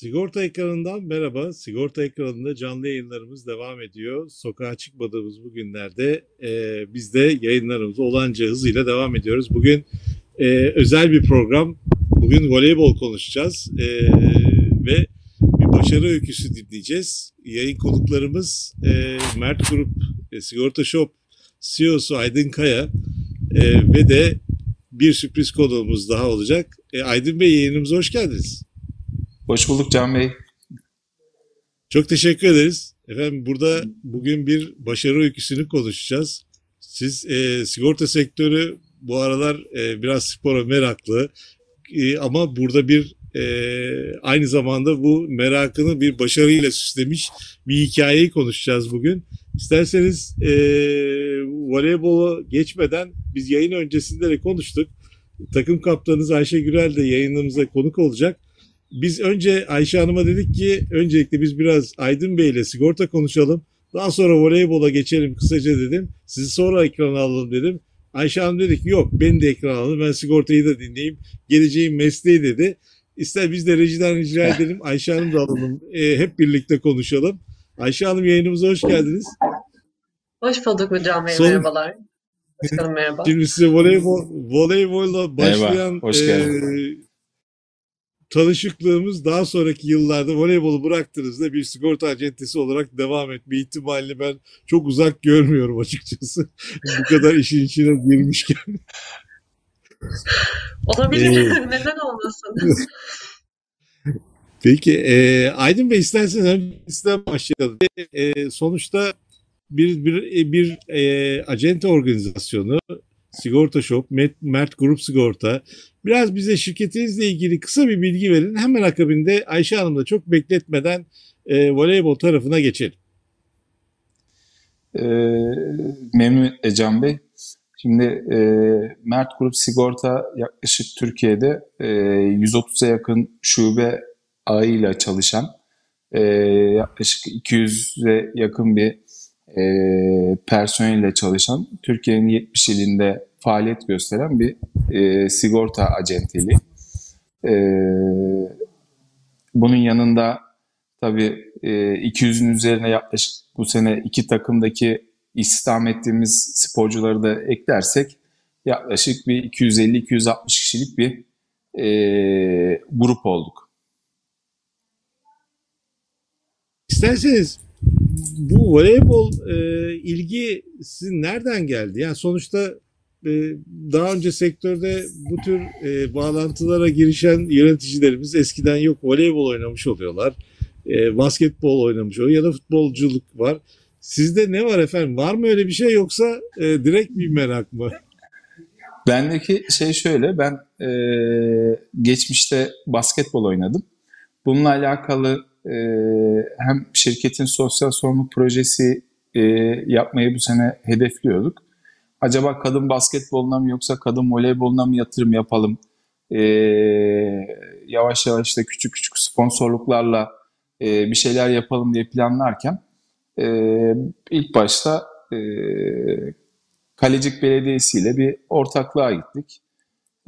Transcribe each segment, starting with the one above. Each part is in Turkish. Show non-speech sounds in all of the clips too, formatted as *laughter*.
Sigorta ekranından merhaba. Sigorta ekranında canlı yayınlarımız devam ediyor. Sokağa çıkmadığımız bu günlerde e, biz de yayınlarımıza olanca hızıyla devam ediyoruz. Bugün e, özel bir program. Bugün voleybol konuşacağız e, ve bir başarı öyküsü dinleyeceğiz. Yayın konuklarımız e, Mert Grup, e, Sigorta Shop CEO'su Aydın Kaya e, ve de bir sürpriz konuğumuz daha olacak. E, Aydın Bey yayınımıza hoş geldiniz. Hoş bulduk Can Bey. Çok teşekkür ederiz. Efendim burada bugün bir başarı öyküsünü konuşacağız. Siz e, sigorta sektörü bu aralar e, biraz spora meraklı e, ama burada bir e, aynı zamanda bu merakını bir başarıyla süslemiş bir hikayeyi konuşacağız bugün. İsterseniz e, voleybola geçmeden biz yayın öncesinde de konuştuk. Takım kaptanınız Ayşe Gürel de yayınımıza konuk olacak. Biz önce Ayşe Hanım'a dedik ki öncelikle biz biraz Aydın Bey ile sigorta konuşalım. Daha sonra voleybola geçelim kısaca dedim. Sizi sonra ekrana alalım dedim. Ayşe Hanım dedi ki yok beni de ekrana alın ben sigortayı da dinleyeyim. Geleceğim mesleği dedi. İster biz de rejiden rica *laughs* edelim Ayşe Hanım da alalım. E, hep birlikte konuşalım. Ayşe Hanım yayınımıza hoş geldiniz. Hoş bulduk hocam bey. Son- Merhabalar. Başkanım merhaba. Şimdi size voleybol, voleybolla başlayan hoş e. tanışıklığımız daha sonraki yıllarda voleybolu bıraktığınızda bir sigorta acentesi olarak devam etme ihtimalini ben çok uzak görmüyorum açıkçası. Bu kadar işin içine girmişken. *laughs* Olabilir. Ee, *laughs* Neden olmasın? *laughs* Peki e, Aydın Bey isterseniz önce sizden başlayalım. E, sonuçta bir bir bir e, acente organizasyonu Sigorta Shop, Mert, Grup Sigorta. Biraz bize şirketinizle ilgili kısa bir bilgi verin. Hemen akabinde Ayşe Hanım'la çok bekletmeden e, voleybol tarafına geçelim. Ee, memnun e, Can Bey. Şimdi e, Mert Grup Sigorta yaklaşık Türkiye'de e, 130'a yakın şube ağıyla çalışan e, yaklaşık 200'e yakın bir e, personelle çalışan Türkiye'nin 70 ilinde faaliyet gösteren bir e, sigorta acenteliği. E, bunun yanında tabii e, 200'ün üzerine yaklaşık bu sene iki takımdaki istihdam ettiğimiz sporcuları da eklersek yaklaşık bir 250-260 kişilik bir e, grup olduk. İsterseniz bu voleybol e, ilgi sizin nereden geldi? Yani sonuçta e, daha önce sektörde bu tür e, bağlantılara girişen yöneticilerimiz eskiden yok voleybol oynamış oluyorlar. E, basketbol oynamış oluyor ya da futbolculuk var. Sizde ne var efendim? Var mı öyle bir şey yoksa e, direkt bir merak mı? Bendeki şey şöyle, ben e, geçmişte basketbol oynadım. Bununla alakalı e, hem şirketin sosyal sorumluluk projesi e, yapmayı bu sene hedefliyorduk. Acaba kadın basketboluna mı yoksa kadın voleyboluna mı yatırım yapalım? E, yavaş yavaş da küçük küçük sponsorluklarla e, bir şeyler yapalım diye planlarken e, ilk başta e, Kalecik Belediyesi ile bir ortaklığa gittik.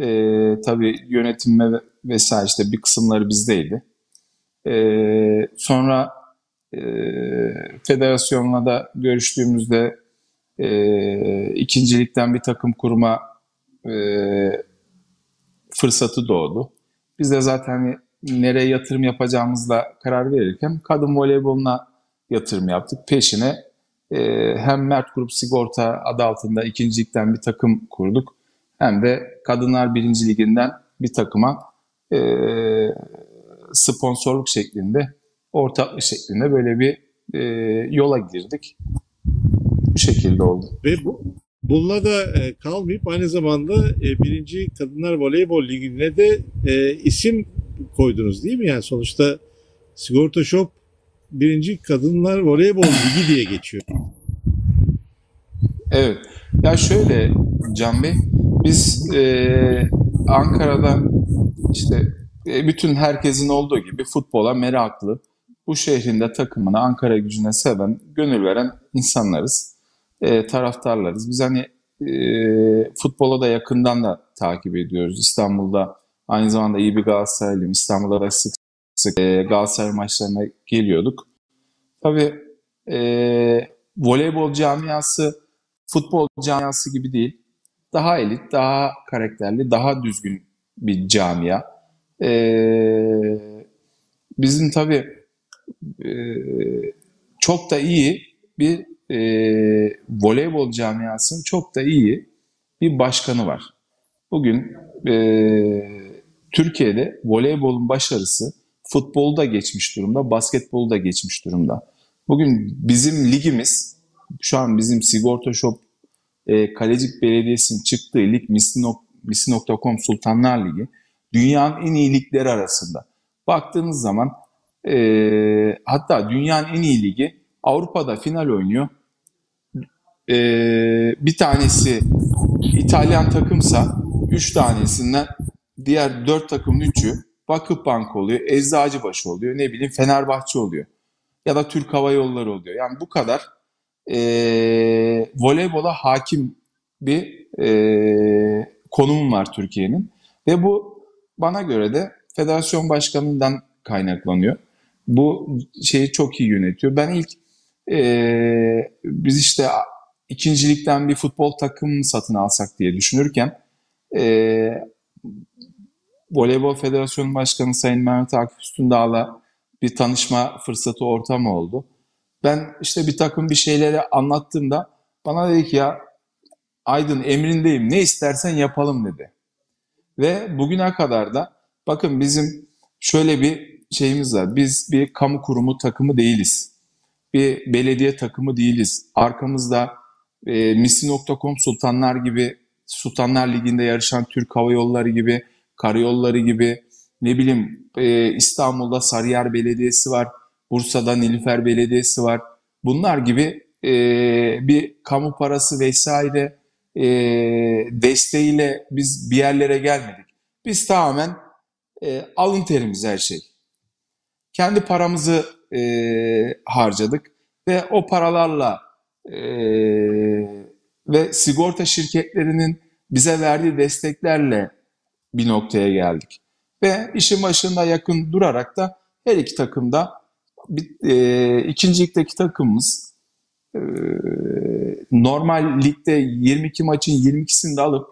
E, tabii yönetim ve vesaire işte bir kısımları bizdeydi. E, sonra e, federasyonla da görüştüğümüzde e, ikincilikten bir takım kurma e, fırsatı doğdu. Biz de zaten nereye yatırım yapacağımızla karar verirken kadın voleyboluna yatırım yaptık. Peşine e, hem Mert Grup Sigorta adı altında ikincilikten bir takım kurduk. Hem de Kadınlar Birinci Liginden bir takıma e, sponsorluk şeklinde, ortaklık şeklinde böyle bir e, yola girdik. Bu şekilde oldu. Ve bu, bununla da e, kalmayıp aynı zamanda e, birinci Kadınlar Voleybol Ligi'ne de e, isim koydunuz değil mi? Yani sonuçta Sigorta Shop birinci Kadınlar Voleybol Ligi diye geçiyor. Evet. Ya şöyle Can Bey, biz e, Ankara'da işte bütün herkesin olduğu gibi futbola meraklı, bu şehrinde takımını Ankara gücüne seven, gönül veren insanlarız, e, taraftarlarız. Biz hani e, futbola da yakından da takip ediyoruz. İstanbul'da aynı zamanda iyi bir Galatasaraylıyım. İstanbul'da da sık sık e, Galatasaray maçlarına geliyorduk. Tabii e, voleybol camiası futbol camiası gibi değil. Daha elit, daha karakterli, daha düzgün bir camia. E, bizim tabii e, çok da iyi bir e, voleybol camiasının çok da iyi bir başkanı var. Bugün e, Türkiye'de voleybolun başarısı futbolu da geçmiş durumda, basketbolu da geçmiş durumda. Bugün bizim ligimiz, şu an bizim Sigorta Shop e, Kalecik Belediyesi'nin çıktığı lig Misli.com Sultanlar Ligi dünyanın en iyi ligleri arasında. Baktığınız zaman e, hatta dünyanın en iyi ligi Avrupa'da final oynuyor. E, bir tanesi İtalyan takımsa 3 tanesinden diğer 4 takımın 3'ü Vakıfbank oluyor, Eczacıbaşı oluyor, ne bileyim Fenerbahçe oluyor. Ya da Türk Hava Yolları oluyor. Yani bu kadar e, voleybola hakim bir e, konum var Türkiye'nin. Ve bu bana göre de federasyon başkanından kaynaklanıyor. Bu şeyi çok iyi yönetiyor. Ben ilk e, biz işte ikincilikten bir futbol takımı satın alsak diye düşünürken e, Voleybol Federasyonu Başkanı Sayın Mehmet Akif Üstündağ'la bir tanışma fırsatı ortamı oldu. Ben işte bir takım bir şeyleri anlattığımda bana dedi ki ya Aydın emrindeyim ne istersen yapalım dedi. Ve bugüne kadar da bakın bizim şöyle bir şeyimiz var. Biz bir kamu kurumu takımı değiliz. Bir belediye takımı değiliz. Arkamızda e, Misi.com Sultanlar gibi Sultanlar Ligi'nde yarışan Türk Hava Yolları gibi, Karayolları gibi ne bileyim e, İstanbul'da Sarıyer Belediyesi var, Bursa'da Nilüfer Belediyesi var. Bunlar gibi e, bir kamu parası vesaire e, desteğiyle biz bir yerlere gelmedik. Biz tamamen e, alın terimiz her şey. Kendi paramızı e, harcadık ve o paralarla e, ve sigorta şirketlerinin bize verdiği desteklerle bir noktaya geldik. Ve işin başında yakın durarak da her iki takımda e, ikinci ligdeki takımımız normal ligde 22 maçın 22'sini de alıp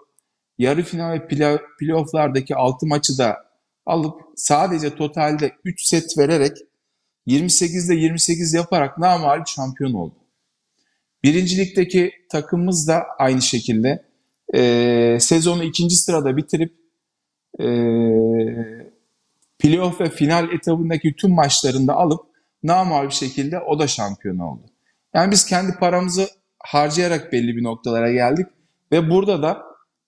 yarı final ve playofflardaki 6 maçı da alıp sadece totalde 3 set vererek 28'de 28 yaparak namalip şampiyon oldu. Birincilik'teki takımımız da aynı şekilde e, sezonu ikinci sırada bitirip e, playoff ve final etabındaki tüm maçlarında alıp namal bir şekilde o da şampiyon oldu. Yani biz kendi paramızı harcayarak belli bir noktalara geldik ve burada da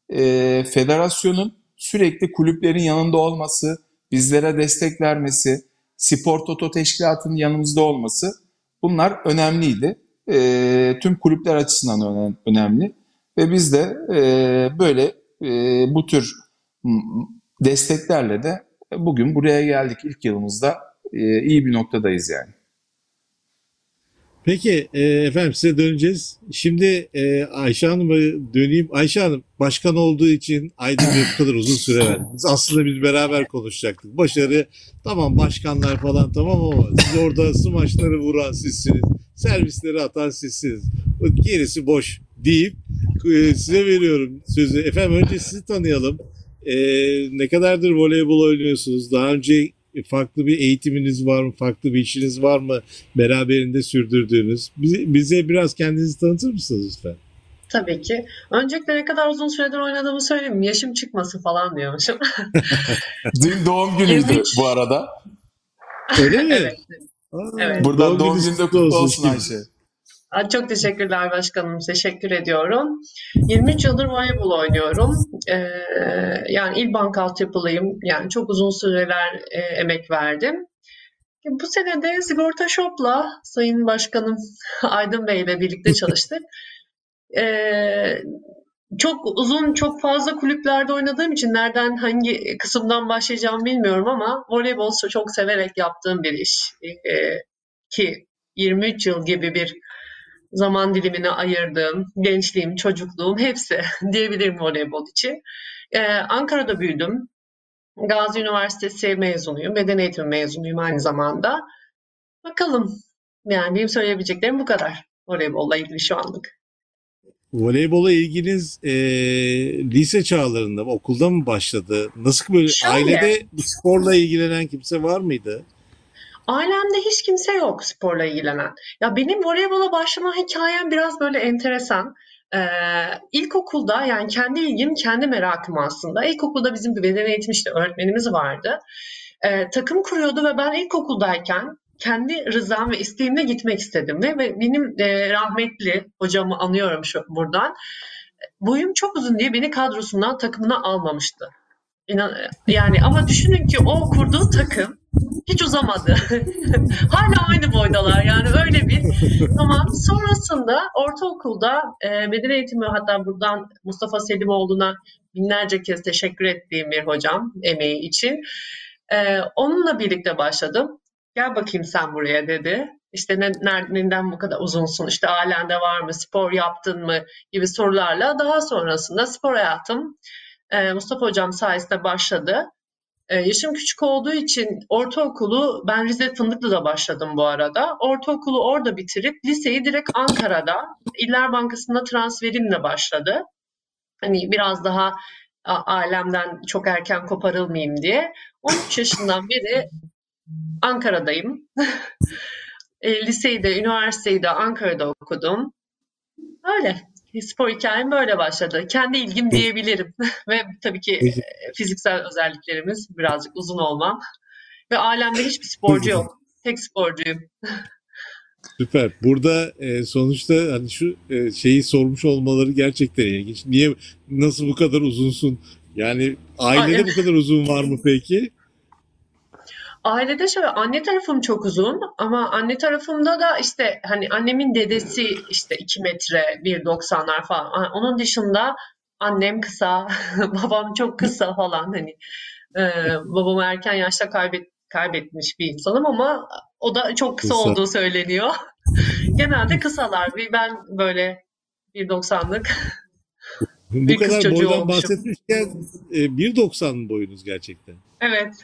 e, federasyonun sürekli kulüplerin yanında olması, bizlere destek vermesi, spor toto teşkilatının yanımızda olması bunlar önemliydi e, tüm kulüpler açısından önemli. Ve biz de e, böyle e, bu tür desteklerle de bugün buraya geldik. İlk yılımızda e, iyi bir noktadayız yani. Peki e, efendim size döneceğiz. Şimdi e, Ayşe Hanım'a döneyim. Ayşe Hanım başkan olduğu için Aydın'da bu kadar uzun süre verdiniz. Aslında biz beraber konuşacaktık. Başarı tamam başkanlar falan tamam ama siz orada smaçları vuran sizsiniz. Servisleri atan sizsiniz. Gerisi boş deyip e, size veriyorum sözü. Efendim önce sizi tanıyalım. E, ne kadardır voleybol oynuyorsunuz? Daha önce farklı bir eğitiminiz var mı? Farklı bir işiniz var mı? Beraberinde sürdürdüğünüz. Bize biraz kendinizi tanıtır mısınız lütfen? Tabii ki. Öncelikle ne kadar uzun süredir oynadığımı söyleyeyim. Yaşım çıkması falan diyormuşum. *laughs* Dün doğum günüydü 23. bu arada. Öyle mi? evet. Aa, Evet. Buradan doğum gününüz gününde kutlu olsun. Ayşe. Çok teşekkürler başkanım. Teşekkür ediyorum. 23 yıldır voleybol oynuyorum. Ee, yani İlbank altyapılıyım. Yani çok uzun süreler e, emek verdim. Bu sene de Sigorta Shop'la Sayın Başkanım *laughs* Aydın Bey ile birlikte çalıştık. Ee, çok uzun, çok fazla kulüplerde oynadığım için nereden, hangi kısımdan başlayacağımı bilmiyorum ama voleybol çok severek yaptığım bir iş. Ee, ki 23 yıl gibi bir zaman dilimine ayırdığım, gençliğim, çocukluğum hepsi *laughs* diyebilirim voleybol için. Ee, Ankara'da büyüdüm. Gazi Üniversitesi mezunuyum. Beden eğitimi mezunuyum aynı zamanda. Bakalım. Yani benim söyleyebileceklerim bu kadar. Voleybolla ilgili şu anlık. Voleybola ilginiz e, lise çağlarında mı, okulda mı başladı? Nasıl böyle Şöyle. ailede sporla ilgilenen kimse var mıydı? Ailemde hiç kimse yok sporla ilgilenen. Ya benim voleybola başlama hikayem biraz böyle enteresan. Ee, ilkokulda yani kendi ilgim, kendi merakım aslında. İlkokulda bizim bir beden eğitimi işte öğretmenimiz vardı. Ee, takım kuruyordu ve ben ilkokuldayken kendi rızam ve isteğimle gitmek istedim ve, ve benim e, rahmetli hocamı anıyorum şu buradan. Boyum çok uzun diye beni kadrosundan takımına almamıştı. İnan, yani ama düşünün ki o kurduğu takım hiç uzamadı. *laughs* Hala aynı boydalar yani öyle bir. *laughs* Tamam sonrasında ortaokulda e, beden eğitimi hatta buradan Mustafa Selimoğlu'na binlerce kez teşekkür ettiğim bir hocam emeği için. E, onunla birlikte başladım. Gel bakayım sen buraya dedi. İşte ne, ner- neden bu kadar uzunsun? İşte ailende var mı? Spor yaptın mı? gibi sorularla daha sonrasında spor hayatım e, Mustafa Hocam sayesinde başladı. E, yaşım küçük olduğu için ortaokulu ben Rize Fındıklı'da başladım bu arada. Ortaokulu orada bitirip liseyi direkt Ankara'da İller Bankası'nda transferimle başladı. Hani biraz daha ailemden çok erken koparılmayayım diye. 13 yaşından beri Ankara'dayım. *laughs* E, liseyi de, üniversiteyi de Ankara'da okudum. Öyle. Spor hikayem böyle başladı. Kendi ilgim diyebilirim. *laughs* Ve tabii ki e, fiziksel özelliklerimiz birazcık uzun olmam. Ve ailemde hiçbir sporcu yok. Tek sporcuyum. Süper. Burada e, sonuçta hani şu e, şeyi sormuş olmaları gerçekten ilginç. Niye nasıl bu kadar uzunsun? Yani ailede bu kadar uzun var mı peki? Ailede şöyle anne tarafım çok uzun ama anne tarafımda da işte hani annemin dedesi işte 2 metre 1.90'lar falan. Onun dışında annem kısa, *laughs* babam çok kısa falan hani. Ee, babamı erken yaşta kaybet, kaybetmiş bir insanım ama o da çok kısa Kısa. olduğu söyleniyor. *laughs* Genelde kısalar. Bir ben böyle 1.90'lık. Bu Bir kız kadar çocuğu boydan olmuşum. bahsetmişken e, 1.90 mı boyunuz gerçekten? Evet.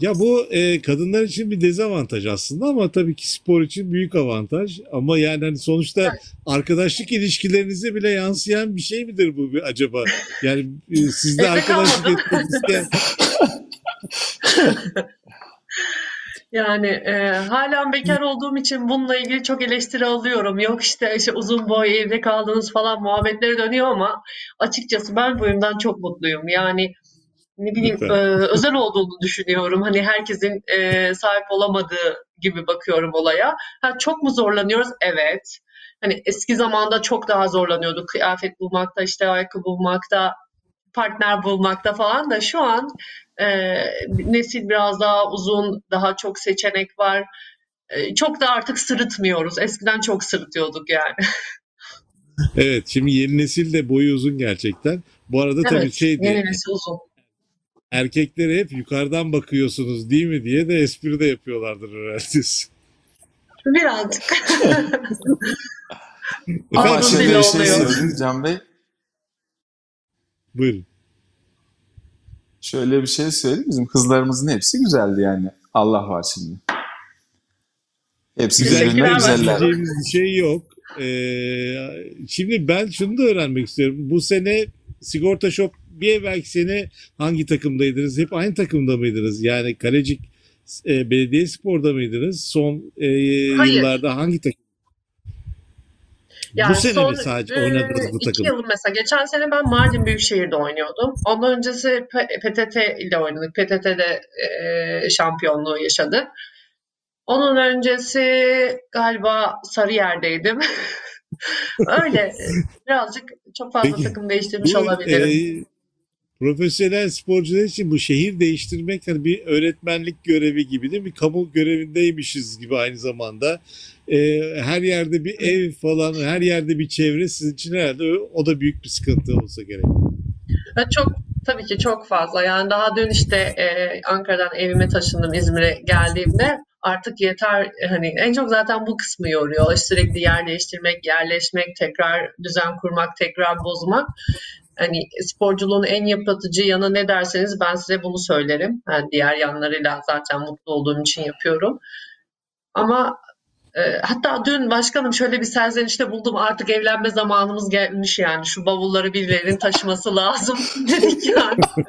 Ya bu e, kadınlar için bir dezavantaj aslında ama tabii ki spor için büyük avantaj. Ama yani hani sonuçta arkadaşlık ilişkilerinize bile yansıyan bir şey midir bu acaba? Yani e, sizde arkadaşlık isteyen *laughs* Yani e, halen bekar olduğum için bununla ilgili çok eleştiri alıyorum. Yok işte, işte uzun boy evde kaldınız falan muhabbetleri dönüyor ama açıkçası ben boyumdan çok mutluyum. Yani ne bileyim e, *laughs* özel olduğunu düşünüyorum. Hani herkesin e, sahip olamadığı gibi bakıyorum olaya. Ha, çok mu zorlanıyoruz? Evet. Hani eski zamanda çok daha zorlanıyorduk. Kıyafet bulmakta, işte ayakkabı bulmakta, partner bulmakta falan da şu an e, nesil biraz daha uzun, daha çok seçenek var. E, çok da artık sırıtmıyoruz. Eskiden çok sırıtıyorduk yani. *laughs* Evet, şimdi yeni nesil de boyu uzun gerçekten. Bu arada tabii Evet, şey diye, yeni nesil uzun. Erkeklere hep yukarıdan bakıyorsunuz değil mi diye de espri de yapıyorlardır herhalde. Birazcık. *laughs* Ama dili bir şey söyleyeyim Can Bey. Buyurun. Şöyle bir şey söyleyeyim. Bizim kızlarımızın hepsi güzeldi yani. Allah var şimdi. Hepsi başkanım. güzeller. Bir şey yok. Ee, şimdi ben şunu da öğrenmek istiyorum. Bu sene Sigorta Shop bir evvelki sene hangi takımdaydınız? Hep aynı takımda mıydınız? Yani Kalecik e, Belediye Spor'da mıydınız? Son e, Hayır. yıllarda hangi takım? Yani bu sene son, mi sadece e, oynadınız bu takım? yıl mesela. Geçen sene ben Mardin Büyükşehir'de oynuyordum. Ondan öncesi PTT ile oynadık. PTT'de e, şampiyonluğu yaşadık. Onun öncesi galiba Sarıyer'deydim. *laughs* Öyle *laughs* birazcık çok fazla Peki, takım değiştirmiş Bu, olabilirim. e, profesyonel sporcular için bu şehir değiştirmek hani bir öğretmenlik görevi gibi değil mi? Kamu görevindeymişiz gibi aynı zamanda. E, her yerde bir ev falan, her yerde bir çevre sizin için herhalde o, da büyük bir sıkıntı olsa gerek. Ve çok tabii ki çok fazla. Yani daha dün işte e, Ankara'dan evime taşındım İzmir'e geldiğimde artık yeter hani en çok zaten bu kısmı yoruyor. Sürekli yer değiştirmek, yerleşmek, tekrar düzen kurmak, tekrar bozmak. Hani sporculuğun en yıpratıcı yanı ne derseniz ben size bunu söylerim. Yani diğer yanlarıyla zaten mutlu olduğum için yapıyorum. Ama e, hatta dün başkanım şöyle bir serzenişte buldum. Artık evlenme zamanımız gelmiş yani. Şu bavulları birilerinin taşıması lazım *laughs* dedik yani. *laughs*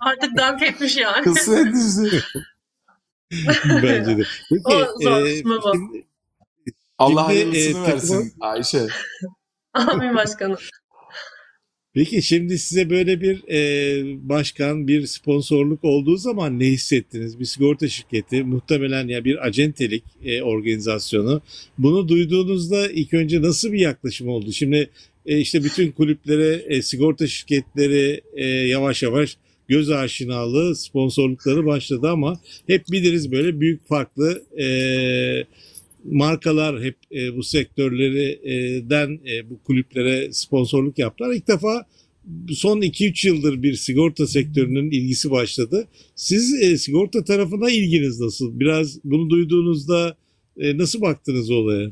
Artık dank etmiş yani. Kısmet işte. *laughs* Bence de. Peki, O zor e, kısmı bu. Allah hayırlısını e, versin Ayşe. Amin başkanım. Peki şimdi size böyle bir e, başkan, bir sponsorluk olduğu zaman ne hissettiniz? Bir sigorta şirketi, muhtemelen ya bir acentelik e, organizasyonu. Bunu duyduğunuzda ilk önce nasıl bir yaklaşım oldu? Şimdi e, işte bütün kulüplere, e, sigorta şirketleri e, yavaş yavaş göz aşinalığı, sponsorlukları başladı ama hep biliriz böyle büyük farklı e, markalar hep e, bu sektörlerden e, bu kulüplere sponsorluk yaptılar. İlk defa son 2-3 yıldır bir sigorta sektörünün ilgisi başladı. Siz e, sigorta tarafına ilginiz nasıl? Biraz bunu duyduğunuzda e, nasıl baktınız olaya?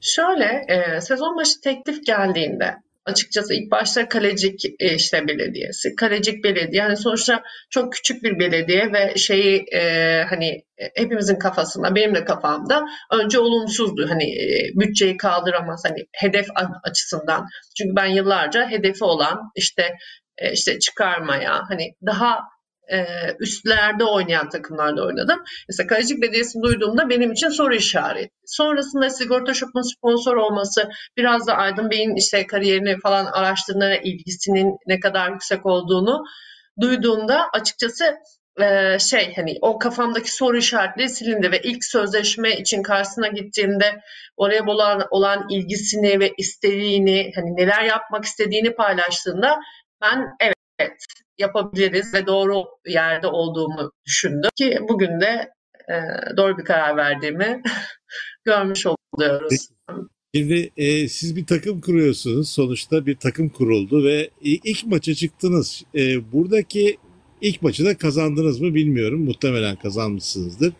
Şöyle, e, sezon başı teklif geldiğinde açıkçası ilk başta Kalecik e, işte belediyesi, Kalecik Belediye yani sonuçta çok küçük bir belediye ve şeyi e, hani e, hepimizin kafasında, benim de kafamda önce olumsuzdu. Hani e, bütçeyi kaldıramaz hani hedef açısından. Çünkü ben yıllarca hedefi olan işte e, işte çıkarmaya hani daha e, üstlerde oynayan takımlarda oynadım. Mesela Kalecik Belediyesi'ni duyduğumda benim için soru işareti. Sonrasında Sigorta Shop'un sponsor olması, biraz da Aydın Bey'in işte kariyerini falan araştırdığına ilgisinin ne kadar yüksek olduğunu duyduğumda açıkçası e, şey hani o kafamdaki soru işaretleri silindi ve ilk sözleşme için karşısına gittiğimde oraya olan, olan ilgisini ve istediğini hani neler yapmak istediğini paylaştığında ben evet yapabiliriz ve doğru yerde olduğumu düşündüm ki bugün de e, doğru bir karar verdiğimi *laughs* görmüş oluyoruz. Şimdi e, siz bir takım kuruyorsunuz. Sonuçta bir takım kuruldu ve ilk maça çıktınız. E, buradaki ilk maçı da kazandınız mı bilmiyorum. Muhtemelen kazanmışsınızdır.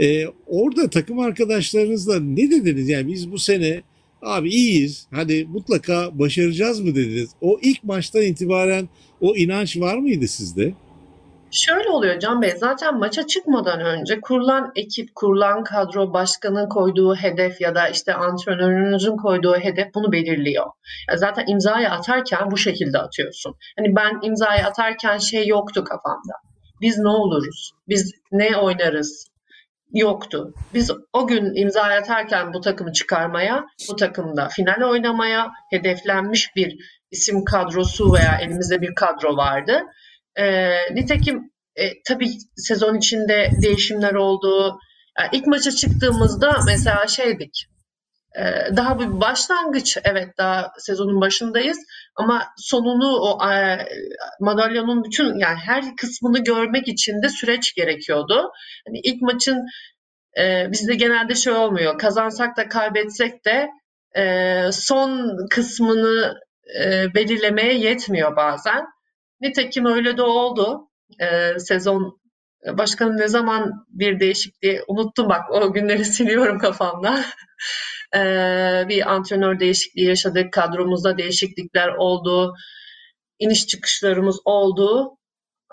E, orada takım arkadaşlarınızla ne dediniz? Yani biz bu sene abi iyiyiz. Hadi mutlaka başaracağız mı dediniz? O ilk maçtan itibaren o inanç var mıydı sizde? Şöyle oluyor Can Bey, zaten maça çıkmadan önce kurulan ekip, kurulan kadro, başkanın koyduğu hedef ya da işte antrenörünüzün koyduğu hedef bunu belirliyor. Zaten imzayı atarken bu şekilde atıyorsun. Hani ben imzayı atarken şey yoktu kafamda. Biz ne oluruz? Biz ne oynarız? Yoktu. Biz o gün imzayı atarken bu takımı çıkarmaya, bu takımda final oynamaya hedeflenmiş bir isim kadrosu veya elimizde bir kadro vardı. E, nitekim e, tabii sezon içinde değişimler oldu. Yani ilk maça çıktığımızda mesela şeydik. E, daha bir başlangıç. Evet daha sezonun başındayız. Ama sonunu o e, madalyonun bütün yani her kısmını görmek için de süreç gerekiyordu. Hani ilk maçın e, bizde genelde şey olmuyor. Kazansak da kaybetsek de e, son kısmını e, belirlemeye yetmiyor bazen. Nitekim öyle de oldu. Ee, sezon başkanım ne zaman bir değişikliği unuttum bak o günleri *laughs* siliyorum kafamda. Ee, bir antrenör değişikliği yaşadık. Kadromuzda değişiklikler oldu. iniş çıkışlarımız oldu.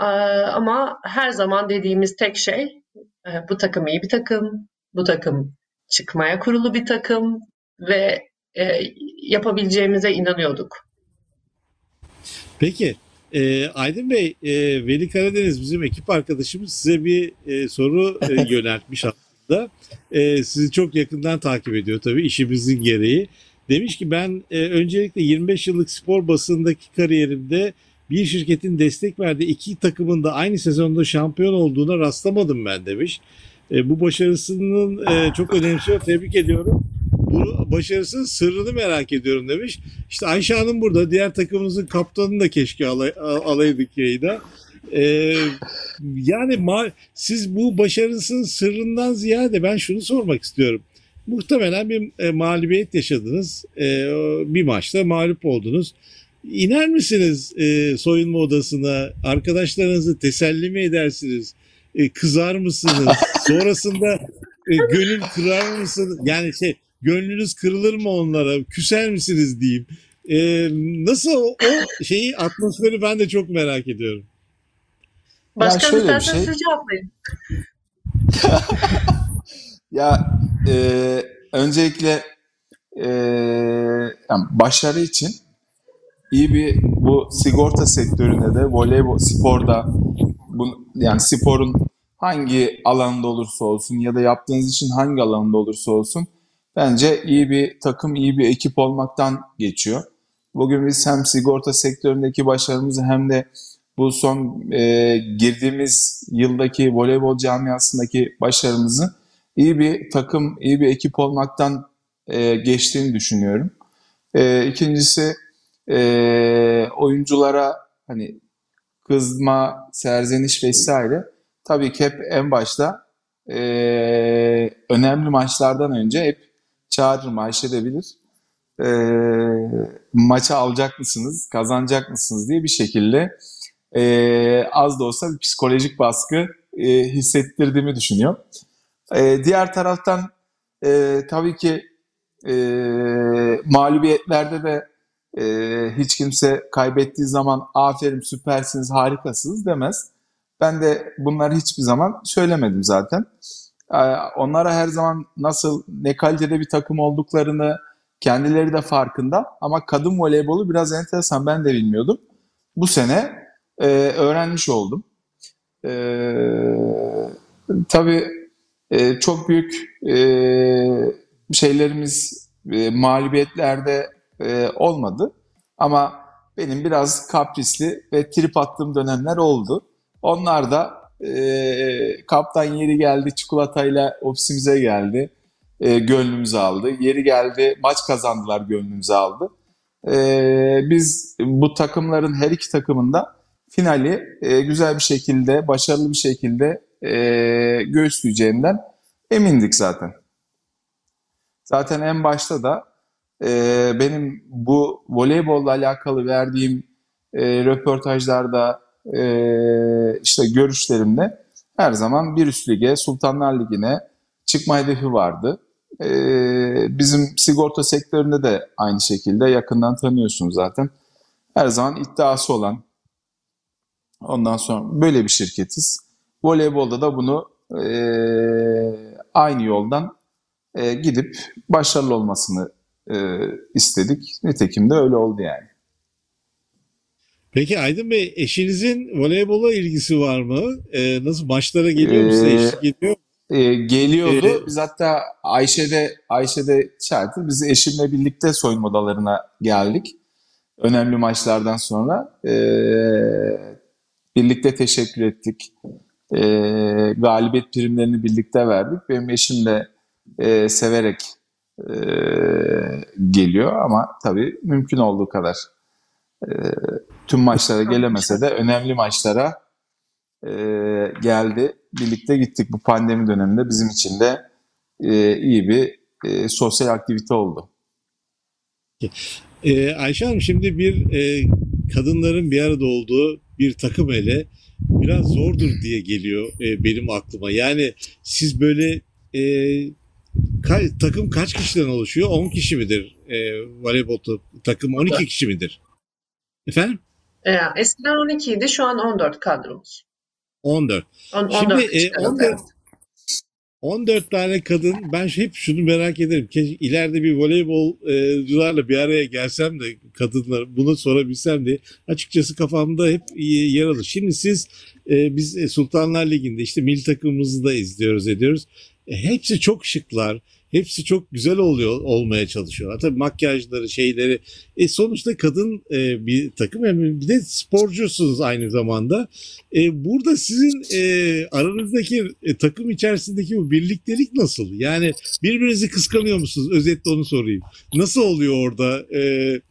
Ee, ama her zaman dediğimiz tek şey e, bu takım iyi bir takım. Bu takım çıkmaya kurulu bir takım ve e, yapabileceğimize inanıyorduk. Peki e, Aydın Bey, e, Veli Karadeniz bizim ekip arkadaşımız size bir e, soru e, yöneltmiş aslında. E, sizi çok yakından takip ediyor tabii işimizin gereği. Demiş ki ben e, öncelikle 25 yıllık spor basındaki kariyerimde bir şirketin destek verdiği iki takımın da aynı sezonda şampiyon olduğuna rastlamadım ben demiş. E, bu başarısının e, çok önemsiyor. Tebrik ediyorum. Bu başarısının sırrını merak ediyorum demiş. İşte Ayşe Hanım burada. Diğer takımımızın kaptanını da keşke alay, alaydık yayına. Ee, yani ma- siz bu başarısının sırrından ziyade ben şunu sormak istiyorum. Muhtemelen bir e, mağlubiyet yaşadınız. E, bir maçta mağlup oldunuz. İner misiniz e, soyunma odasına? Arkadaşlarınızı teselli mi edersiniz? E, kızar mısınız? *laughs* Sonrasında e, gönül kırar mısınız? Yani şey gönlünüz kırılır mı onlara? Küser misiniz diyeyim. E, nasıl o, o şeyi atmosferi ben de çok merak ediyorum. Başkanım isterseniz şey. siz cevaplayın. *laughs* Ya e, öncelikle e, yani başarı için iyi bir bu sigorta sektöründe de voleybol sporda bu, yani sporun hangi alanda olursa olsun ya da yaptığınız için hangi alanda olursa olsun bence iyi bir takım, iyi bir ekip olmaktan geçiyor. Bugün biz hem sigorta sektöründeki başarımızı hem de bu son e, girdiğimiz yıldaki voleybol camiasındaki başarımızı iyi bir takım, iyi bir ekip olmaktan e, geçtiğini düşünüyorum. E, ikincisi e, oyunculara hani kızma, serzeniş vesaire tabii ki hep en başta e, önemli maçlardan önce hep çağırırım Ayşe de bilir. E, maçı alacak mısınız, kazanacak mısınız diye bir şekilde e, az da olsa bir psikolojik baskı e, hissettirdiğimi düşünüyorum. E, diğer taraftan e, tabii ki e, mağlubiyetlerde de e, hiç kimse kaybettiği zaman aferin süpersiniz harikasınız demez. Ben de bunları hiçbir zaman söylemedim zaten. E, onlara her zaman nasıl ne kalitede bir takım olduklarını kendileri de farkında ama kadın voleybolu biraz enteresan ben de bilmiyordum. Bu sene e, öğrenmiş oldum. E, tabii e, çok büyük e, şeylerimiz e, mağlubiyetlerde e, olmadı. Ama benim biraz kaprisli ve trip attığım dönemler oldu. Onlar da e, kaptan yeri geldi çikolatayla ofisimize geldi. E, gönlümüzü aldı. Yeri geldi maç kazandılar gönlümüzü aldı. E, biz bu takımların her iki takımında finali e, güzel bir şekilde, başarılı bir şekilde e, göğüsleyeceğinden emindik zaten. Zaten en başta da e, benim bu voleybolla alakalı verdiğim e, röportajlarda e, işte görüşlerimde her zaman bir üst lige, Sultanlar Ligi'ne çıkma hedefi vardı. E, bizim sigorta sektöründe de aynı şekilde yakından tanıyorsunuz zaten. Her zaman iddiası olan, ondan sonra böyle bir şirketiz. Voleybolda da bunu e, aynı yoldan e, gidip başarılı olmasını e, istedik. Nitekim de öyle oldu yani. Peki Aydın Bey eşinizin voleybola ilgisi var mı? E, nasıl maçlara geliyor mu size Ee, ediyor mu? E, geliyordu. Ee, Biz hatta Ayşe'de Ayşe'de çağırdı. Biz eşimle birlikte soyunma odalarına geldik. Önemli maçlardan sonra. E, birlikte teşekkür ettik. E, galibiyet primlerini birlikte verdik. Benim eşim de e, severek e, geliyor ama tabii mümkün olduğu kadar e, tüm maçlara gelemese de önemli maçlara e, geldi. Birlikte gittik bu pandemi döneminde bizim için de e, iyi bir e, sosyal aktivite oldu. E, Ayşe Hanım şimdi bir e, kadınların bir arada olduğu bir takım ele biraz zordur diye geliyor e, benim aklıma. Yani siz böyle e, ka- takım kaç kişiden oluşuyor? 10 kişi midir? E, voleybol ta- takım 12 kişi midir? Efendim? E, eskiden 12 idi, şu an 14 kadromuz. 14. On- Şimdi 14 e, kişi kadro, 14 evet. 14 tane kadın ben hep şunu merak ederim. Keşke ileride bir voleybolcularla bir araya gelsem de kadınlar bunu sorabilsem de açıkçası kafamda hep yer alır. Şimdi siz e, biz e, Sultanlar Ligi'nde işte milli takımımızı da izliyoruz ediyoruz. E, hepsi çok şıklar. Hepsi çok güzel oluyor olmaya çalışıyorlar. Tabii makyajları, şeyleri. E sonuçta kadın e, bir takım hem bir de sporcusunuz aynı zamanda. E, burada sizin e, aranızdaki e, takım içerisindeki bu birliktelik nasıl? Yani birbirinizi kıskanıyor musunuz? Özetle onu sorayım. Nasıl oluyor orada? E,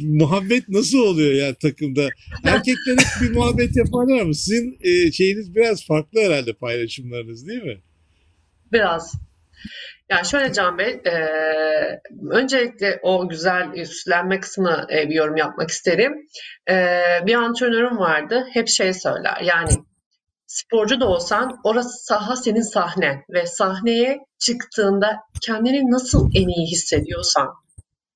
muhabbet nasıl oluyor yani takımda? Erkekler hep bir muhabbet yaparlar ama sizin e, şeyiniz biraz farklı herhalde paylaşımlarınız değil mi? Biraz. Yani şöyle Can Bey, e, öncelikle o güzel üstlenme kısmına e, bir yorum yapmak isterim. E, bir antrenörüm vardı, hep şey söyler, yani sporcu da olsan orası saha senin sahne ve sahneye çıktığında kendini nasıl en iyi hissediyorsan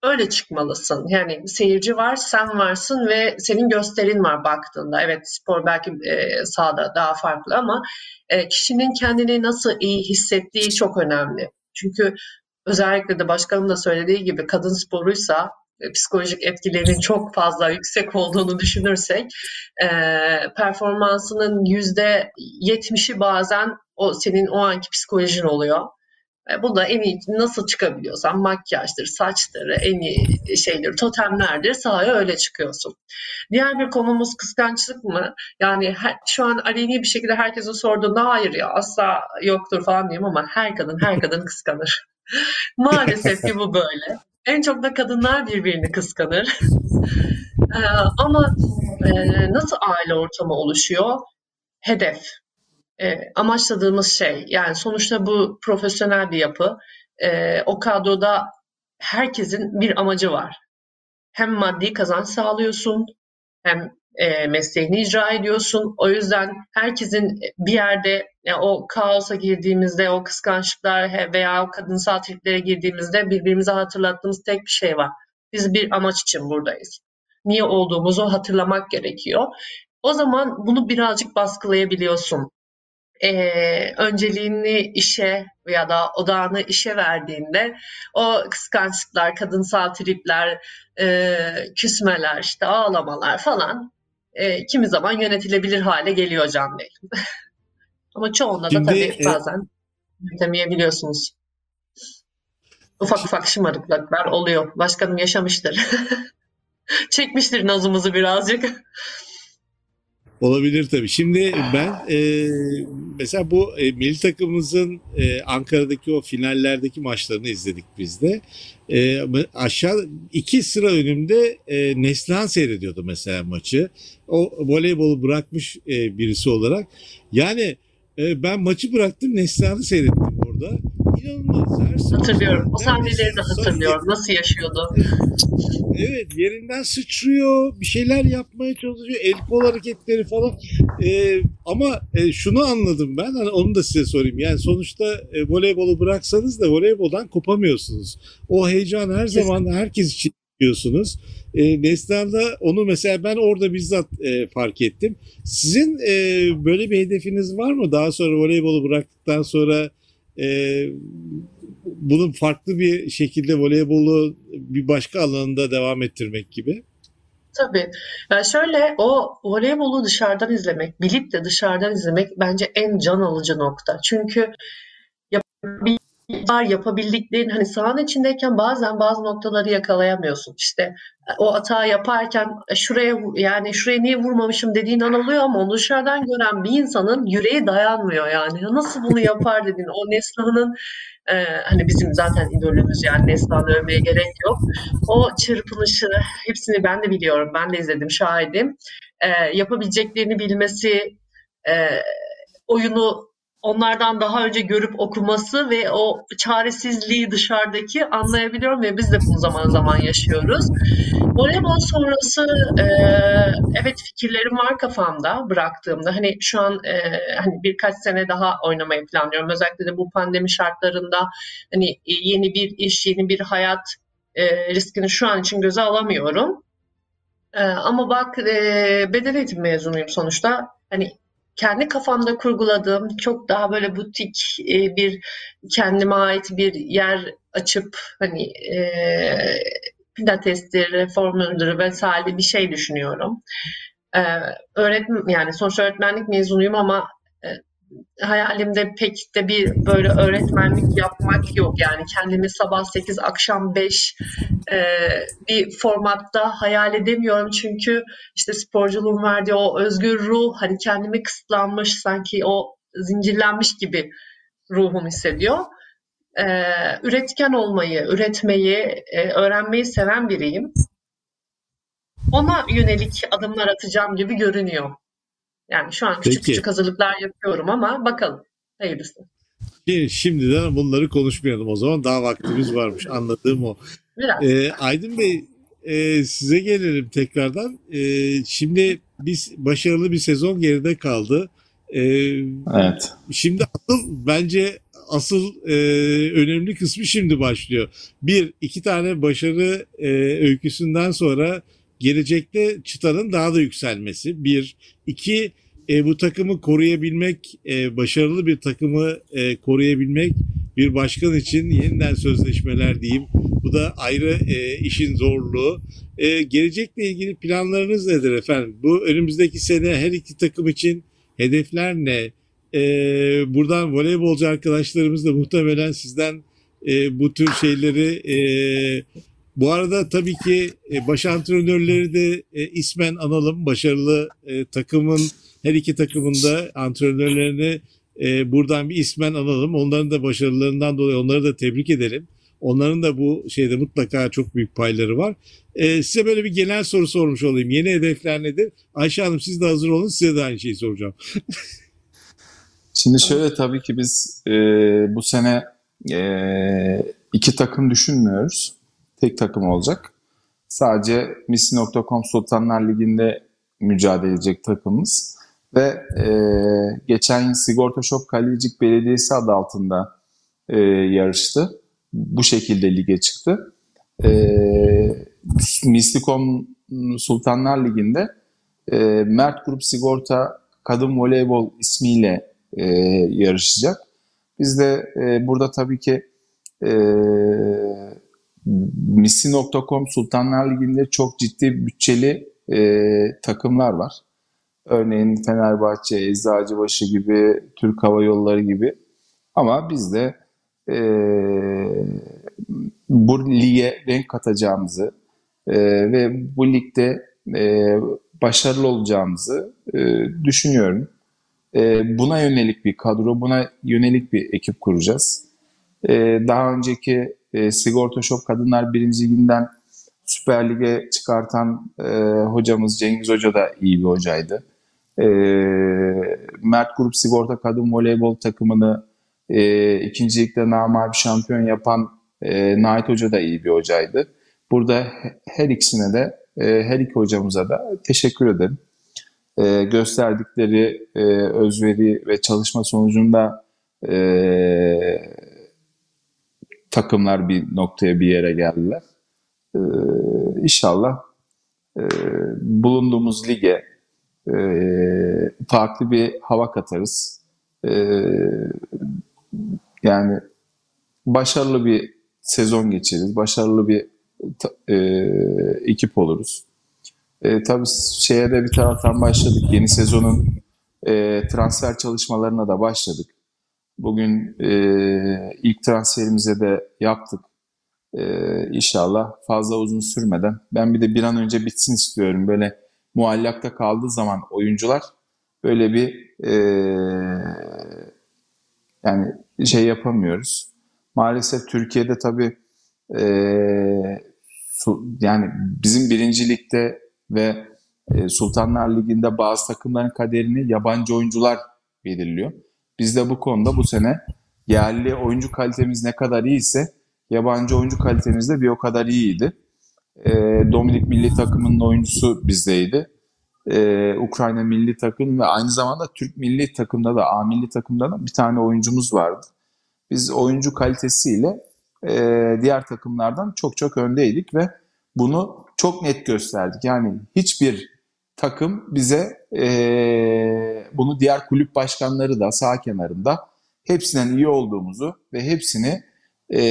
öyle çıkmalısın. Yani seyirci var, sen varsın ve senin gösterin var baktığında. Evet spor belki e, sahada daha farklı ama e, kişinin kendini nasıl iyi hissettiği çok önemli. Çünkü özellikle de başkanım da söylediği gibi kadın sporuysa e, psikolojik etkilerinin çok fazla yüksek olduğunu düşünürsek e, performansının yüzde yetmişi bazen o senin o anki psikolojin oluyor. E, bu da en iyi nasıl çıkabiliyorsan makyajdır, saçtır, en iyi şeydir, totemlerdir sahaya öyle çıkıyorsun. Diğer bir konumuz kıskançlık mı? Yani her, şu an aleni bir şekilde herkese sorduğunda hayır ya asla yoktur falan diyeyim ama her kadın her kadın *laughs* kıskanır. *laughs* Maalesef ki bu böyle. En çok da kadınlar birbirini kıskanır. Ee, *laughs* ama e, nasıl aile ortamı oluşuyor? Hedef. E, amaçladığımız şey. Yani sonuçta bu profesyonel bir yapı. E, o kadroda herkesin bir amacı var. Hem maddi kazanç sağlıyorsun, hem e, mesleğini icra ediyorsun. O yüzden herkesin bir yerde yani o kaosa girdiğimizde, o kıskançlıklar veya o kadınsal triplere girdiğimizde birbirimize hatırlattığımız tek bir şey var. Biz bir amaç için buradayız. Niye olduğumuzu hatırlamak gerekiyor. O zaman bunu birazcık baskılayabiliyorsun. Ee, önceliğini işe ya da odağını işe verdiğinde o kıskançlıklar, kadınsal tripler, e, küsmeler, işte ağlamalar falan e, kimi zaman yönetilebilir hale geliyor Can Bey. *laughs* Ama çoğunda da Şimdi, tabii e, bazen yönetemeyebiliyorsunuz. Ufak ufak şımarıklıklar oluyor. Başkanım yaşamıştır. *laughs* Çekmiştir nazımızı birazcık. Olabilir tabii. Şimdi ben e, mesela bu e, milli takımımızın e, Ankara'daki o finallerdeki maçlarını izledik biz de. E, aşağı iki sıra önümde e, Neslihan seyrediyordu mesela maçı. O voleybolu bırakmış e, birisi olarak. Yani e, ben maçı bıraktım Neslihan'ı seyrettim orada. Smaç- Hatırlıyorum. O sahneleri de hatırlıyorum. Nasıl yaşıyordu? Evet yerinden sıçrıyor, bir şeyler yapmaya çalışıyor, el kol hareketleri falan. Ee, ama e, şunu anladım ben, hani onu da size sorayım. Yani sonuçta e, voleybolu bıraksanız da voleyboldan kopamıyorsunuz. O heyecan her zaman herkes için yapıyorsunuz. E, Neslihan'da onu mesela ben orada bizzat e, fark ettim. Sizin e, böyle bir hedefiniz var mı? Daha sonra voleybolu bıraktıktan sonra e, bunun farklı bir şekilde voleybolu bir başka alanında devam ettirmek gibi. Tabii. Yani şöyle o voleybolu dışarıdan izlemek, bilip de dışarıdan izlemek bence en can alıcı nokta. Çünkü yapabil- yapabildiklerin hani sahanın içindeyken bazen bazı noktaları yakalayamıyorsun. İşte o hata yaparken "E, şuraya yani şuraya niye vurmamışım dediğin an oluyor ama onu dışarıdan gören bir insanın yüreği dayanmıyor yani. Nasıl bunu yapar dedin. O Neslihan'ın e, hani bizim zaten idolümüz yani Neslihan'ı övmeye gerek yok. O çırpınışı hepsini ben de biliyorum. Ben de izledim, şahidim. E, yapabileceklerini bilmesi, e, oyunu onlardan daha önce görüp okuması ve o çaresizliği dışarıdaki anlayabiliyorum ve biz de bunu zaman zaman yaşıyoruz. Voleybol sonrası e, evet fikirlerim var kafamda bıraktığımda. Hani şu an e, hani birkaç sene daha oynamayı planlıyorum. Özellikle de bu pandemi şartlarında hani e, yeni bir iş, yeni bir hayat e, riskini şu an için göze alamıyorum. E, ama bak e, beden eğitimi mezunuyum sonuçta. Hani kendi kafamda kurguladığım çok daha böyle butik e, bir kendime ait bir yer açıp hani e, pilatestir, reformer'dır vesaire bir şey düşünüyorum. E, öğretmen yani sonuçta öğretmenlik mezunuyum ama hayalimde pek de bir böyle öğretmenlik yapmak yok. Yani kendimi sabah 8 akşam 5 e, bir formatta hayal edemiyorum. Çünkü işte sporculuğun verdiği o özgür ruh hani kendimi kısıtlanmış sanki o zincirlenmiş gibi ruhum hissediyor. E, üretken olmayı, üretmeyi, e, öğrenmeyi seven biriyim. Ona yönelik adımlar atacağım gibi görünüyor. Yani şu an küçük Peki. küçük hazırlıklar yapıyorum ama bakalım. Hayırlısı. Şimdi, şimdiden bunları konuşmayalım o zaman daha vaktimiz varmış anladığım o. Biraz. Ee, Aydın Bey e, size gelelim tekrardan. E, şimdi biz başarılı bir sezon geride kaldı. E, Evet. Şimdi asıl bence asıl e, önemli kısmı şimdi başlıyor. Bir, iki tane başarı e, öyküsünden sonra gelecekte çıtanın daha da yükselmesi. Bir, iki, e, bu takımı koruyabilmek, e, başarılı bir takımı e, koruyabilmek bir başkan için yeniden sözleşmeler diyeyim. Bu da ayrı e, işin zorluğu. E, gelecekle ilgili planlarınız nedir efendim? Bu önümüzdeki sene her iki takım için hedefler ne? E, buradan voleybolcu arkadaşlarımız da muhtemelen sizden e, bu tür şeyleri e, bu arada tabii ki e, baş antrenörleri de e, ismen analım. Başarılı e, takımın her iki takımında antrenörlerini buradan bir ismen analım. Onların da başarılarından dolayı onları da tebrik edelim. Onların da bu şeyde mutlaka çok büyük payları var. Size böyle bir genel soru sormuş olayım. Yeni hedefler nedir? Ayşe Hanım siz de hazır olun. Size de aynı şeyi soracağım. *laughs* Şimdi şöyle tabii ki biz e, bu sene e, iki takım düşünmüyoruz. Tek takım olacak. Sadece Missi.com Sultanlar Ligi'nde mücadele edecek takımımız. Ve e, geçen yıl Sigorta Shop Kalecik Belediyesi adı altında e, yarıştı. Bu şekilde lige çıktı. E, Misli.com Sultanlar Ligi'nde e, Mert Grup Sigorta Kadın Voleybol ismiyle e, yarışacak. Biz de e, burada tabii ki e, Missi.com Sultanlar Ligi'nde çok ciddi bütçeli e, takımlar var. Örneğin Fenerbahçe, Eczacıbaşı gibi, Türk Hava Yolları gibi. Ama biz de e, bu lige renk katacağımızı e, ve bu ligde e, başarılı olacağımızı e, düşünüyorum. E, buna yönelik bir kadro, buna yönelik bir ekip kuracağız. E, daha önceki e, Sigorta Shop Kadınlar 1. Liginden Süper Lig'e çıkartan e, hocamız Cengiz Hoca da iyi bir hocaydı. E, Mert Grup Sigorta Kadın Voleybol takımını e, ikinci ligde namabi şampiyon yapan e, Nait Hoca da iyi bir hocaydı. Burada her ikisine de e, her iki hocamıza da teşekkür ederim. E, gösterdikleri e, özveri ve çalışma sonucunda e, takımlar bir noktaya bir yere geldiler. E, inşallah e, bulunduğumuz lige e, farklı bir hava katarız. E, yani başarılı bir sezon geçiririz. Başarılı bir e, ekip oluruz. E, tabii şeye de bir taraftan başladık. Yeni sezonun e, transfer çalışmalarına da başladık. Bugün e, ilk transferimize de yaptık. E, inşallah fazla uzun sürmeden. Ben bir de bir an önce bitsin istiyorum. Böyle muallakta kaldığı zaman oyuncular böyle bir e, yani şey yapamıyoruz. Maalesef Türkiye'de tabii e, yani bizim birincilikte ve e, Sultanlar Ligi'nde bazı takımların kaderini yabancı oyuncular belirliyor. Biz de bu konuda bu sene yerli oyuncu kalitemiz ne kadar iyiyse yabancı oyuncu kalitemiz de bir o kadar iyiydi. E, Dominik milli takımının oyuncusu bizdeydi. E, Ukrayna milli takım ve aynı zamanda Türk milli takımda da A milli takımda da bir tane oyuncumuz vardı. Biz oyuncu kalitesiyle e, diğer takımlardan çok çok öndeydik ve bunu çok net gösterdik. Yani hiçbir takım bize e, bunu diğer kulüp başkanları da sağ kenarında hepsinden iyi olduğumuzu ve hepsini e,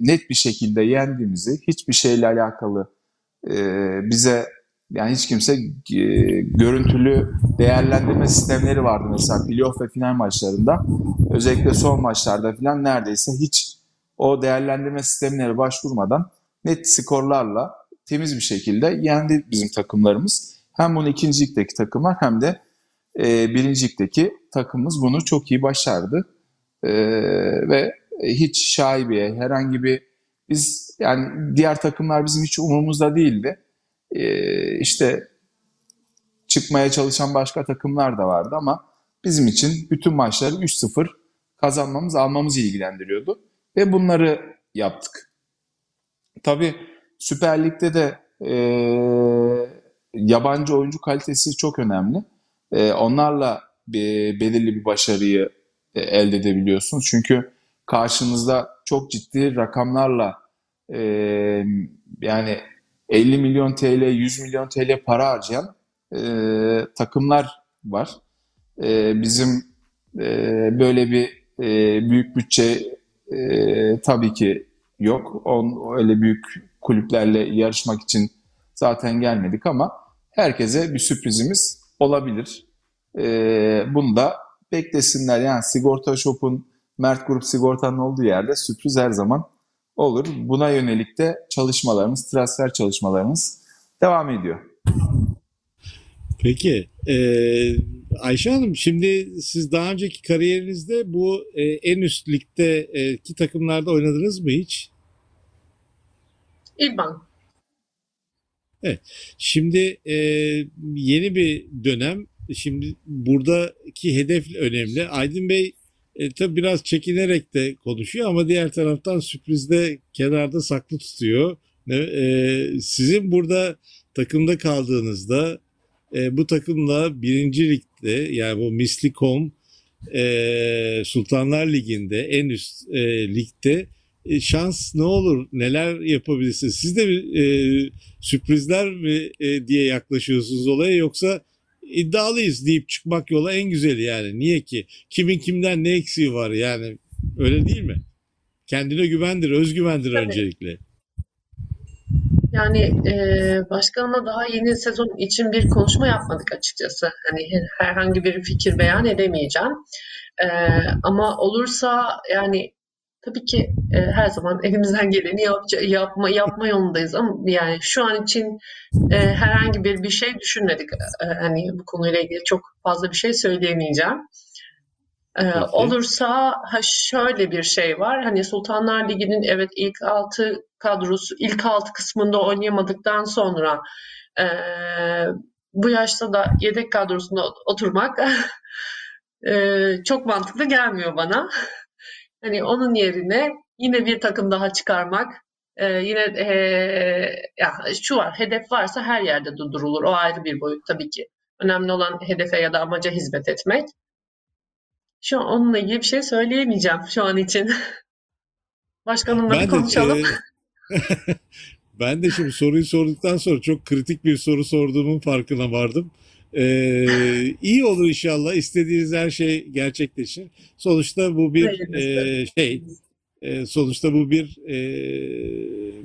net bir şekilde yendiğimizi, hiçbir şeyle alakalı e, bize yani hiç kimse e, görüntülü değerlendirme sistemleri vardı mesela playoff ve final maçlarında. Özellikle son maçlarda falan neredeyse hiç o değerlendirme sistemleri başvurmadan net skorlarla temiz bir şekilde yendi bizim takımlarımız. Hem bunu ikinci ligdeki takımlar hem de e, birinci ligdeki takımımız bunu çok iyi başardı. E, ve hiç şaibeye herhangi bir biz yani diğer takımlar bizim hiç umurumuzda değildi. E, işte çıkmaya çalışan başka takımlar da vardı ama bizim için bütün maçları 3-0 kazanmamız, almamız ilgilendiriyordu. Ve bunları yaptık. Tabii Süper Lig'de de e, yabancı oyuncu kalitesi çok önemli. E, onlarla bir, belirli bir başarıyı e, elde edebiliyorsunuz. Çünkü karşınızda çok ciddi rakamlarla e, yani 50 milyon TL, 100 milyon TL para harcayan e, takımlar var. E, bizim e, böyle bir e, büyük bütçe e, tabii ki yok. On, öyle büyük kulüplerle yarışmak için zaten gelmedik ama herkese bir sürprizimiz olabilir. E, bunu da beklesinler. Yani Sigorta Shop'un Mert Grup Sigorta'nın olduğu yerde sürpriz her zaman olur. Buna yönelik de çalışmalarımız, transfer çalışmalarımız devam ediyor. Peki, e, Ayşe Hanım şimdi siz daha önceki kariyerinizde bu e, en üst ligdeki takımlarda oynadınız mı hiç? İlban. Şimdi e, yeni bir dönem. Şimdi buradaki hedef önemli. Aydın Bey e, tabii biraz çekinerek de konuşuyor ama diğer taraftan sürprizde kenarda saklı tutuyor. E, sizin burada takımda kaldığınızda e, bu takımla birinci ligde yani bu Mislikom e, Sultanlar Ligi'nde en üst e, ligde şans ne olur neler yapabilirsiniz? Siz de bir, e, sürprizler mi e, diye yaklaşıyorsunuz olaya yoksa iddialıyız deyip çıkmak yola en güzeli yani. Niye ki? Kimin kimden ne eksiği var yani öyle değil mi? Kendine güvendir, özgüvendir Tabii. öncelikle. Yani e, başkanımla daha yeni sezon için bir konuşma yapmadık açıkçası. Hani her- herhangi bir fikir beyan edemeyeceğim. E, ama olursa yani tabii ki e, her zaman *laughs* elimizden geleni yapça- yapma yapma yolundayız ama yani şu an için e, herhangi bir bir şey düşünmedik. E, hani bu konuyla ilgili çok fazla bir şey söyleyemeyeceğim. Peki. olursa ha şöyle bir şey var. Hani Sultanlar Ligi'nin evet ilk altı kadrosu ilk altı kısmında oynayamadıktan sonra eee, bu yaşta da yedek kadrosunda oturmak eee, *laughs* çok mantıklı gelmiyor bana. Hani onun yerine yine bir takım daha çıkarmak eee, yine eee, ya şu var hedef varsa her yerde durdurulur. O ayrı bir boyut tabii ki. Önemli olan hedefe ya da amaca hizmet etmek. Şu an onunla ilgili bir şey söyleyemeyeceğim şu an için. *laughs* Başkanımla bir Ben de konuşalım. e, *laughs* ben de şimdi soruyu sorduktan sonra çok kritik bir soru sorduğumun farkına vardım. E, iyi olur inşallah. İstediğiniz her şey gerçekleşir. Sonuçta bu bir e, şey, e, sonuçta bu bir e,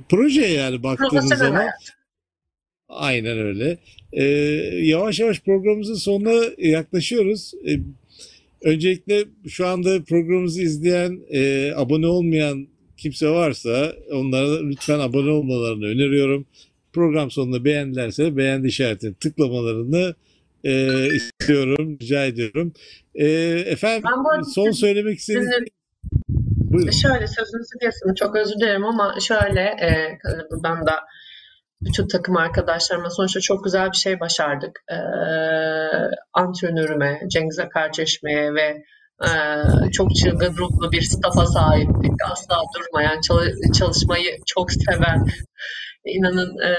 proje yani baktığınız zaman. hayat. Aynen öyle. Ee, yavaş yavaş programımızın sonuna yaklaşıyoruz. Ee, öncelikle şu anda programımızı izleyen, e, abone olmayan kimse varsa onlara lütfen abone olmalarını öneriyorum. Program sonunda beğendilerse beğendi işaretini tıklamalarını e, istiyorum, rica ediyorum. E, efendim Ben son söylemek istediğiniz... Buyurun. şöyle sözünüzü kesin çok özür dilerim ama şöyle e, buradan da bütün takım arkadaşlarıma sonuçta çok güzel bir şey başardık. E, antrenörüme, Cengiz Akarçeşme'ye ve e, çok çılgın ruhlu bir stafa sahiptik. Asla durmayan, çalı- çalışmayı çok seven, inanın e,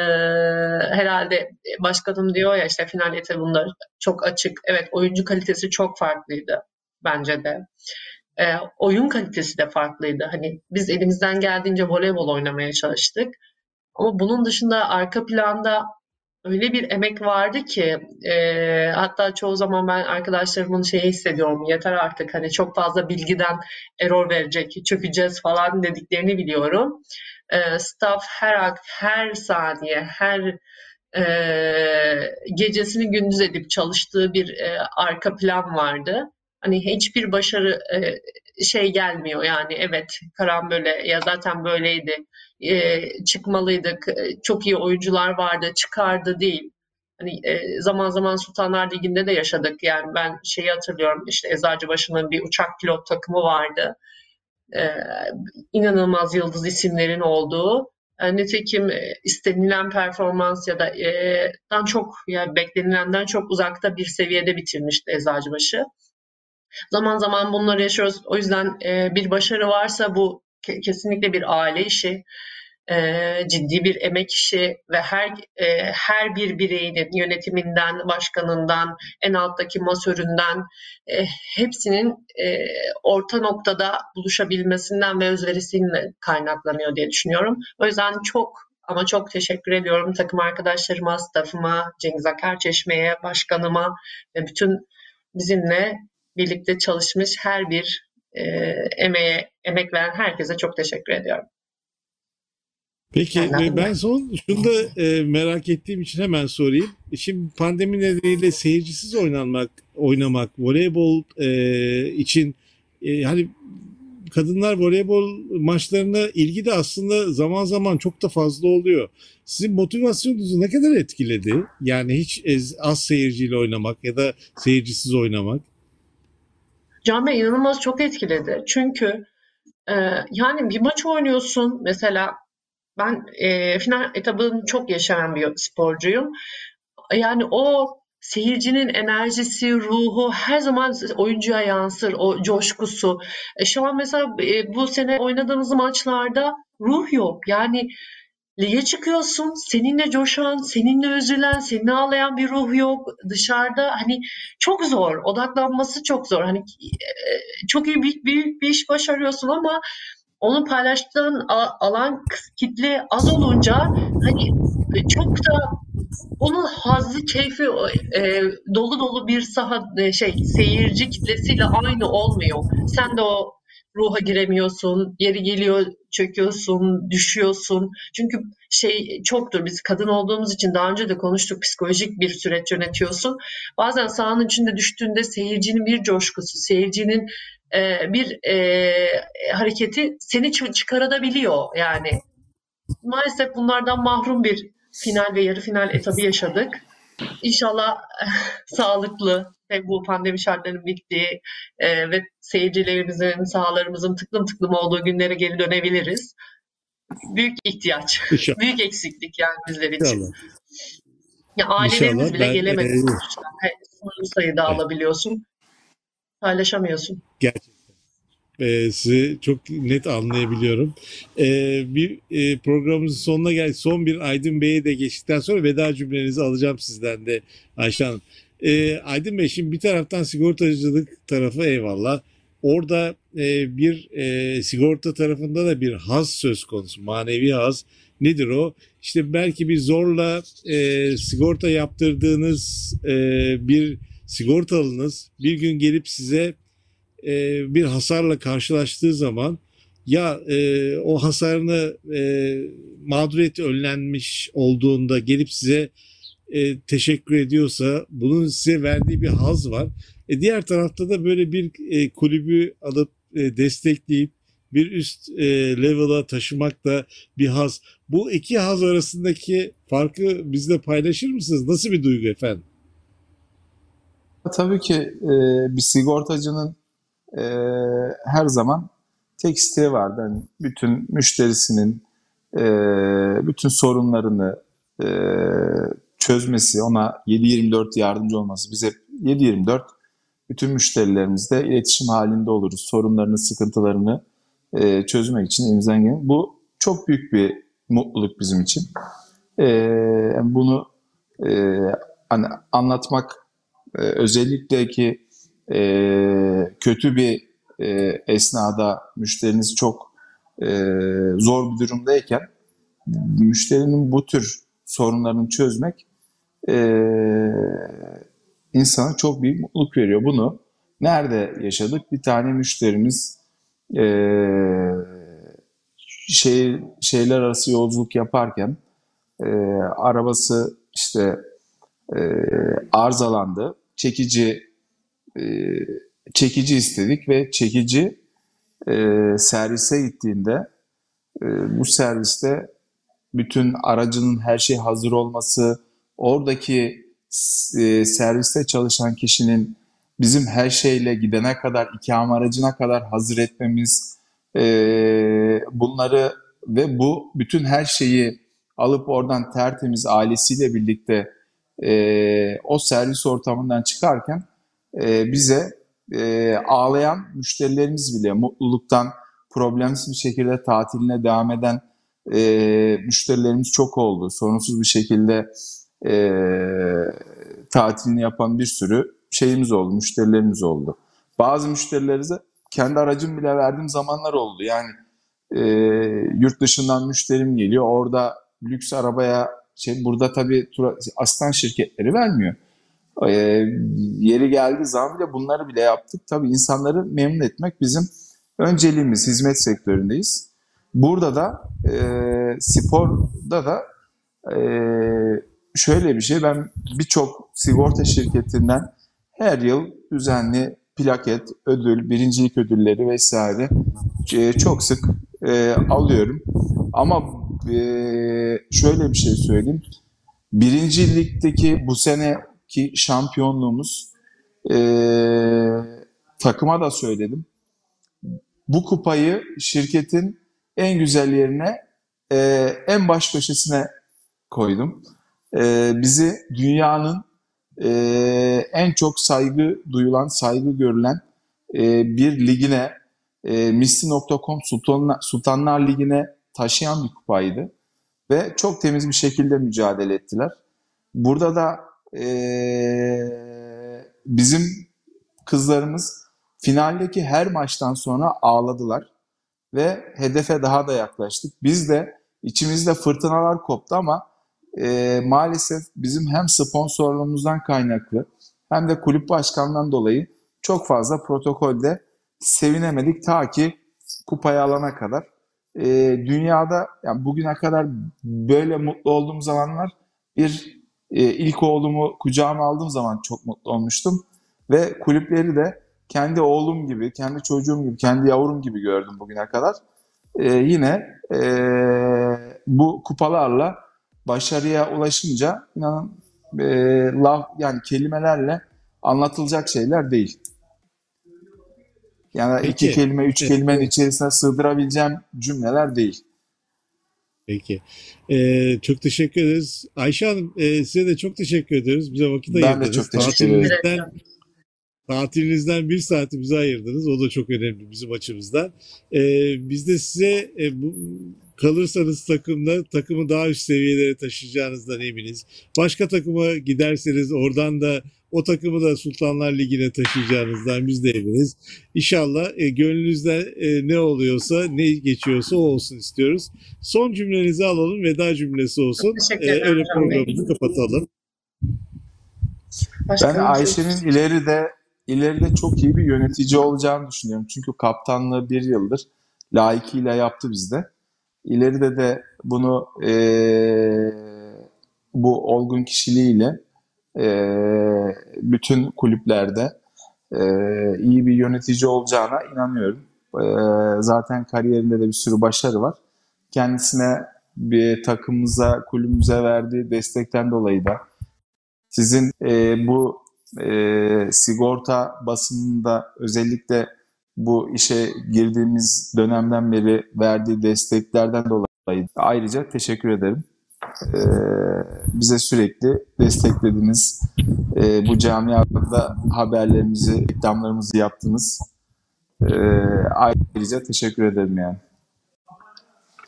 herhalde başkanım diyor ya işte final etabında çok açık. Evet oyuncu kalitesi çok farklıydı bence de. E, oyun kalitesi de farklıydı. Hani biz elimizden geldiğince voleybol oynamaya çalıştık. Ama bunun dışında arka planda öyle bir emek vardı ki e, hatta çoğu zaman ben arkadaşlarımın şeyi hissediyorum yeter artık hani çok fazla bilgiden error verecek çökeceğiz falan dediklerini biliyorum. E, staff her ak- her saniye her e, gecesini gündüz edip çalıştığı bir e, arka plan vardı. Hani hiçbir başarı e, şey gelmiyor yani evet karambole ya zaten böyleydi e, çıkmalıydık e, çok iyi oyuncular vardı çıkardı değil. Hani e, zaman zaman Sultanlar Ligi'nde de yaşadık yani ben şeyi hatırlıyorum işte Eczacıbaşı'nın bir uçak pilot takımı vardı. E, inanılmaz yıldız isimlerin olduğu. E, nitekim e, istenilen performans ya da e, dan çok yani beklenilenden çok uzakta bir seviyede bitirmişti Eczacıbaşı. Zaman zaman bunları yaşıyoruz. O yüzden e, bir başarı varsa bu ke- kesinlikle bir aile işi. E, ciddi bir emek işi ve her e, her bir bireyinin yönetiminden, başkanından, en alttaki masöründen e, hepsinin e, orta noktada buluşabilmesinden ve özverisiyle kaynaklanıyor diye düşünüyorum. O yüzden çok ama çok teşekkür ediyorum takım arkadaşlarıma, staffıma, Cengiz Akar Çeşme'ye, başkanıma ve bütün bizimle birlikte çalışmış her bir e, emeğe, emek veren herkese çok teşekkür ediyorum. Peki ben son şunu da e, merak ettiğim için hemen sorayım. Şimdi pandemi nedeniyle seyircisiz oynanmak, oynamak, voleybol e, için e, hani kadınlar voleybol maçlarına ilgi de aslında zaman zaman çok da fazla oluyor. Sizin motivasyonunuzu ne kadar etkiledi? Yani hiç az seyirciyle oynamak ya da seyircisiz oynamak. Can Bey inanılmaz çok etkiledi. Çünkü e, yani bir maç oynuyorsun mesela ben e, final etabını çok yaşayan bir sporcuyum. Yani o seyircinin enerjisi, ruhu her zaman oyuncuya yansır, o coşkusu. E, şu an mesela e, bu sene oynadığımız maçlarda ruh yok. Yani lige çıkıyorsun, seninle coşan, seninle üzülen, seninle ağlayan bir ruh yok. Dışarıda hani çok zor, odaklanması çok zor. Hani e, çok iyi büyük, büyük bir iş başarıyorsun ama onu paylaştığın alan kitle az olunca hani çok da onun hazzı, keyfi e, dolu dolu bir saha e, şey seyirci kitlesiyle aynı olmuyor. Sen de o ruha giremiyorsun, yeri geliyor çöküyorsun, düşüyorsun. Çünkü şey çoktur biz kadın olduğumuz için daha önce de konuştuk psikolojik bir süreç yönetiyorsun. Bazen sahanın içinde düştüğünde seyircinin bir coşkusu, seyircinin e, bir e, hareketi seni çı- çıkarabiliyor yani. Maalesef bunlardan mahrum bir final ve yarı final etabı yaşadık. İnşallah *laughs* sağlıklı ve bu pandemi şartlarının bittiği e, ve seyircilerimizin, sahalarımızın tıklım tıklım olduğu günlere geri dönebiliriz. Büyük ihtiyaç, İnşallah. büyük eksiklik yani bizler için. İnşallah. Ya ailelerimiz İnşallah. bile Ben, gelemedi e, Sınırlı sayıda Evet. alabiliyorsun. Paylaşamıyorsun. Gerçekten. Ee, sizi çok net anlayabiliyorum. Ee, bir e, programımızın sonuna geldik. Son bir Aydın Bey'e de geçtikten sonra veda cümlenizi alacağım sizden de Ayşe Hanım. Ee, Aydın Bey şimdi bir taraftan sigortacılık tarafı eyvallah. Orada e, bir e, sigorta tarafında da bir haz söz konusu. Manevi haz. Nedir o? İşte belki bir zorla e, sigorta yaptırdığınız e, bir sigortalınız bir gün gelip size e, bir hasarla karşılaştığı zaman ya e, o hasarını e, mağduriyeti önlenmiş olduğunda gelip size e, teşekkür ediyorsa bunun size verdiği bir haz var. E, diğer tarafta da böyle bir e, kulübü alıp e, destekleyip bir üst e, level'a taşımak da bir haz. Bu iki haz arasındaki farkı bizle paylaşır mısınız? Nasıl bir duygu efendim? Tabii ki e, bir sigortacının e, her zaman tek isteği vardı. Hani bütün müşterisinin e, bütün sorunlarını e, çözmesi, ona 7-24 yardımcı olması. Biz hep 7-24 bütün müşterilerimizle iletişim halinde oluruz. Sorunlarını, sıkıntılarını e, çözmek için elimizden gelen. Bu çok büyük bir mutluluk bizim için. E, yani bunu e, hani anlatmak e, özellikle ki e, kötü bir e, esnada müşteriniz çok e, zor bir durumdayken müşterinin bu tür sorunlarını çözmek e, insana çok büyük mutluluk veriyor. Bunu nerede yaşadık? Bir tane müşterimiz e, şey, şeyler arası yolculuk yaparken e, arabası işte e, arızalandı. Çekici e, çekici istedik ve çekici e, servise gittiğinde e, bu serviste bütün aracının her şey hazır olması, oradaki e, serviste çalışan kişinin bizim her şeyle gidene kadar, ikame aracına kadar hazır etmemiz, e, bunları ve bu bütün her şeyi alıp oradan tertemiz ailesiyle birlikte e, o servis ortamından çıkarken e, bize e, ağlayan müşterilerimiz bile mutluluktan problemsiz bir şekilde tatiline devam eden e, müşterilerimiz çok oldu. Sorunsuz bir şekilde e, tatilini yapan bir sürü şeyimiz oldu, müşterilerimiz oldu. Bazı müşterilerimize kendi aracımı bile verdiğim zamanlar oldu. Yani e, yurt dışından müşterim geliyor. Orada lüks arabaya şey burada tabii aslan şirketleri vermiyor. E, yeri geldiği zaman bile bunları bile yaptık. Tabii insanları memnun etmek bizim önceliğimiz. Hizmet sektöründeyiz. Burada da e, sporda da e, şöyle bir şey. Ben birçok sigorta şirketinden her yıl düzenli plaket, ödül, birincilik ödülleri vesaire e, çok sık e, alıyorum. Ama şöyle bir şey söyleyeyim. Birinci ligdeki bu seneki şampiyonluğumuz e, takıma da söyledim. Bu kupayı şirketin en güzel yerine e, en baş köşesine koydum. E, bizi dünyanın e, en çok saygı duyulan, saygı görülen e, bir ligine, e, Misli.com Sultanlar, Sultanlar Ligi'ne taşıyan bir kupaydı. Ve çok temiz bir şekilde mücadele ettiler. Burada da e, bizim kızlarımız finaldeki her maçtan sonra ağladılar ve hedefe daha da yaklaştık. Biz de içimizde fırtınalar koptu ama e, maalesef bizim hem sponsorluğumuzdan kaynaklı hem de kulüp başkanından dolayı çok fazla protokolde sevinemedik ta ki kupayı alana kadar. E, dünyada yani bugüne kadar böyle mutlu olduğum zamanlar bir e, ilk oğlumu kucağıma aldığım zaman çok mutlu olmuştum ve kulüpleri de kendi oğlum gibi, kendi çocuğum gibi, kendi yavrum gibi gördüm bugüne kadar. E, yine e, bu kupalarla başarıya ulaşınca inanın e, laf yani kelimelerle anlatılacak şeyler değil. Yani Peki. iki kelime, üç Evet. kelimenin içerisine sığdırabileceğim cümleler değil. Peki. Ee, çok teşekkür ederiz. Ayşe Hanım e, size de çok teşekkür ederiz. Bize vakit Ben de ayırdınız. çok teşekkür ederim. Tatilinizden, tatilinizden bir saati bize ayırdınız. O da çok önemli bizim açımızdan. Ee, biz de size e, bu, kalırsanız takımda takımı daha üst seviyelere taşıyacağınızdan eminiz. Başka takıma giderseniz oradan da o takımı da Sultanlar Ligi'ne taşıyacağınızdan biz de eminiz. İnşallah e, gönlünüzde e, ne oluyorsa, ne geçiyorsa o olsun istiyoruz. Son cümlenizi alalım, veda cümlesi olsun. E, öyle programımızı kapatalım. Ben Başkanım, Ayşe'nin ileride ileride çok iyi bir yönetici olacağını düşünüyorum. Çünkü kaptanlığı bir yıldır layıkıyla yaptı bizde. İleride de bunu eee, bu olgun kişiliğiyle eee, bütün kulüplerde eee, iyi bir yönetici olacağına inanıyorum. Eee, zaten kariyerinde de bir sürü başarı var. Kendisine bir takımımıza, kulübümüze verdiği destekten dolayı da sizin e, bu e, sigorta basınında özellikle bu işe girdiğimiz dönemden beri verdiği desteklerden dolayı ayrıca teşekkür ederim. E, bize sürekli desteklediğiniz, e, bu camiada haberlerimizi, reklamlarımızı yaptınız. E, ayrıca teşekkür ederim yani.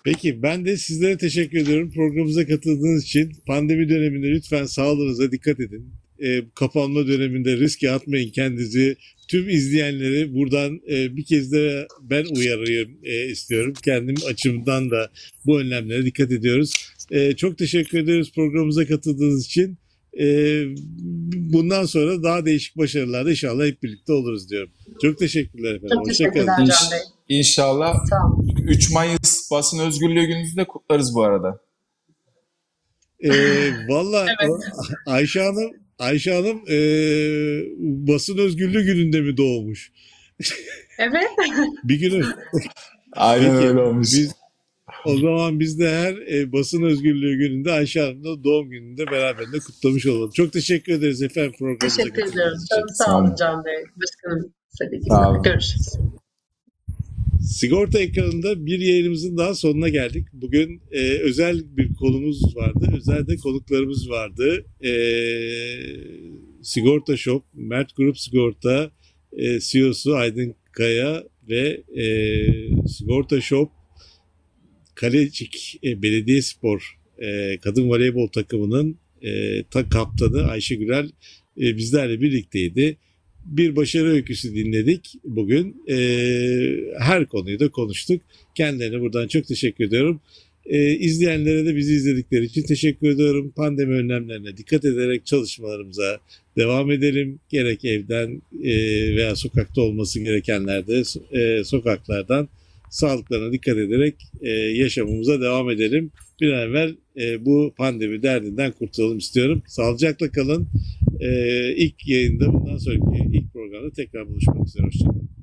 Peki ben de sizlere teşekkür ediyorum programımıza katıldığınız için. Pandemi döneminde lütfen sağlığınıza dikkat edin. E, kapanma döneminde riske atmayın kendinizi. Tüm izleyenleri buradan e, bir kez de ben uyarayım e, istiyorum. Kendim açımdan da bu önlemlere dikkat ediyoruz. E, çok teşekkür ediyoruz programımıza katıldığınız için. E, bundan sonra daha değişik başarılarda inşallah hep birlikte oluruz diyorum. Çok teşekkürler efendim. Çok teşekkürler İnş- Can Bey. İnşallah Sağ olun. 3 Mayıs basın özgürlüğü gününüzü de kutlarız bu arada. Ee, Valla Evet. Ayşe Hanım Ayşe Hanım e, basın özgürlüğü gününde mi doğmuş? Evet. *laughs* Bir günü. Aynen Peki, öyle olmuş. Biz, o zaman biz de her e, basın özgürlüğü gününde Ayşe Hanım'la doğum gününde beraberinde kutlamış olalım. Çok teşekkür ederiz efendim programımıza Teşekkür için. Çok sağ olun. Can Bey. Başkanım. Sağ olun. Görüşürüz. Sigorta ekranında bir yayınımızın daha sonuna geldik. Bugün e, özel bir konumuz vardı. Özel de konuklarımız vardı. E, Sigorta Shop, Mert Grup Sigorta e, CEO'su Aydın Kaya ve e, Sigorta Shop Kalecik e, Belediyespor e, kadın voleybol takımının e, ta kaptanı Ayşe Gürel e, bizlerle birlikteydi. Bir başarı öyküsü dinledik bugün. E, her konuyu da konuştuk. Kendilerine buradan çok teşekkür ediyorum. E, izleyenlere de bizi izledikleri için teşekkür ediyorum. Pandemi önlemlerine dikkat ederek çalışmalarımıza devam edelim. Gerek evden e, veya sokakta olması gerekenlerde e, sokaklardan sağlıklarına dikkat ederek e, yaşamımıza devam edelim. Bir an evvel e, bu pandemi derdinden kurtulalım istiyorum. Sağlıcakla kalın. E, ilk yayında bundan sonraki ilk programda tekrar buluşmak üzere. Hoşçakalın.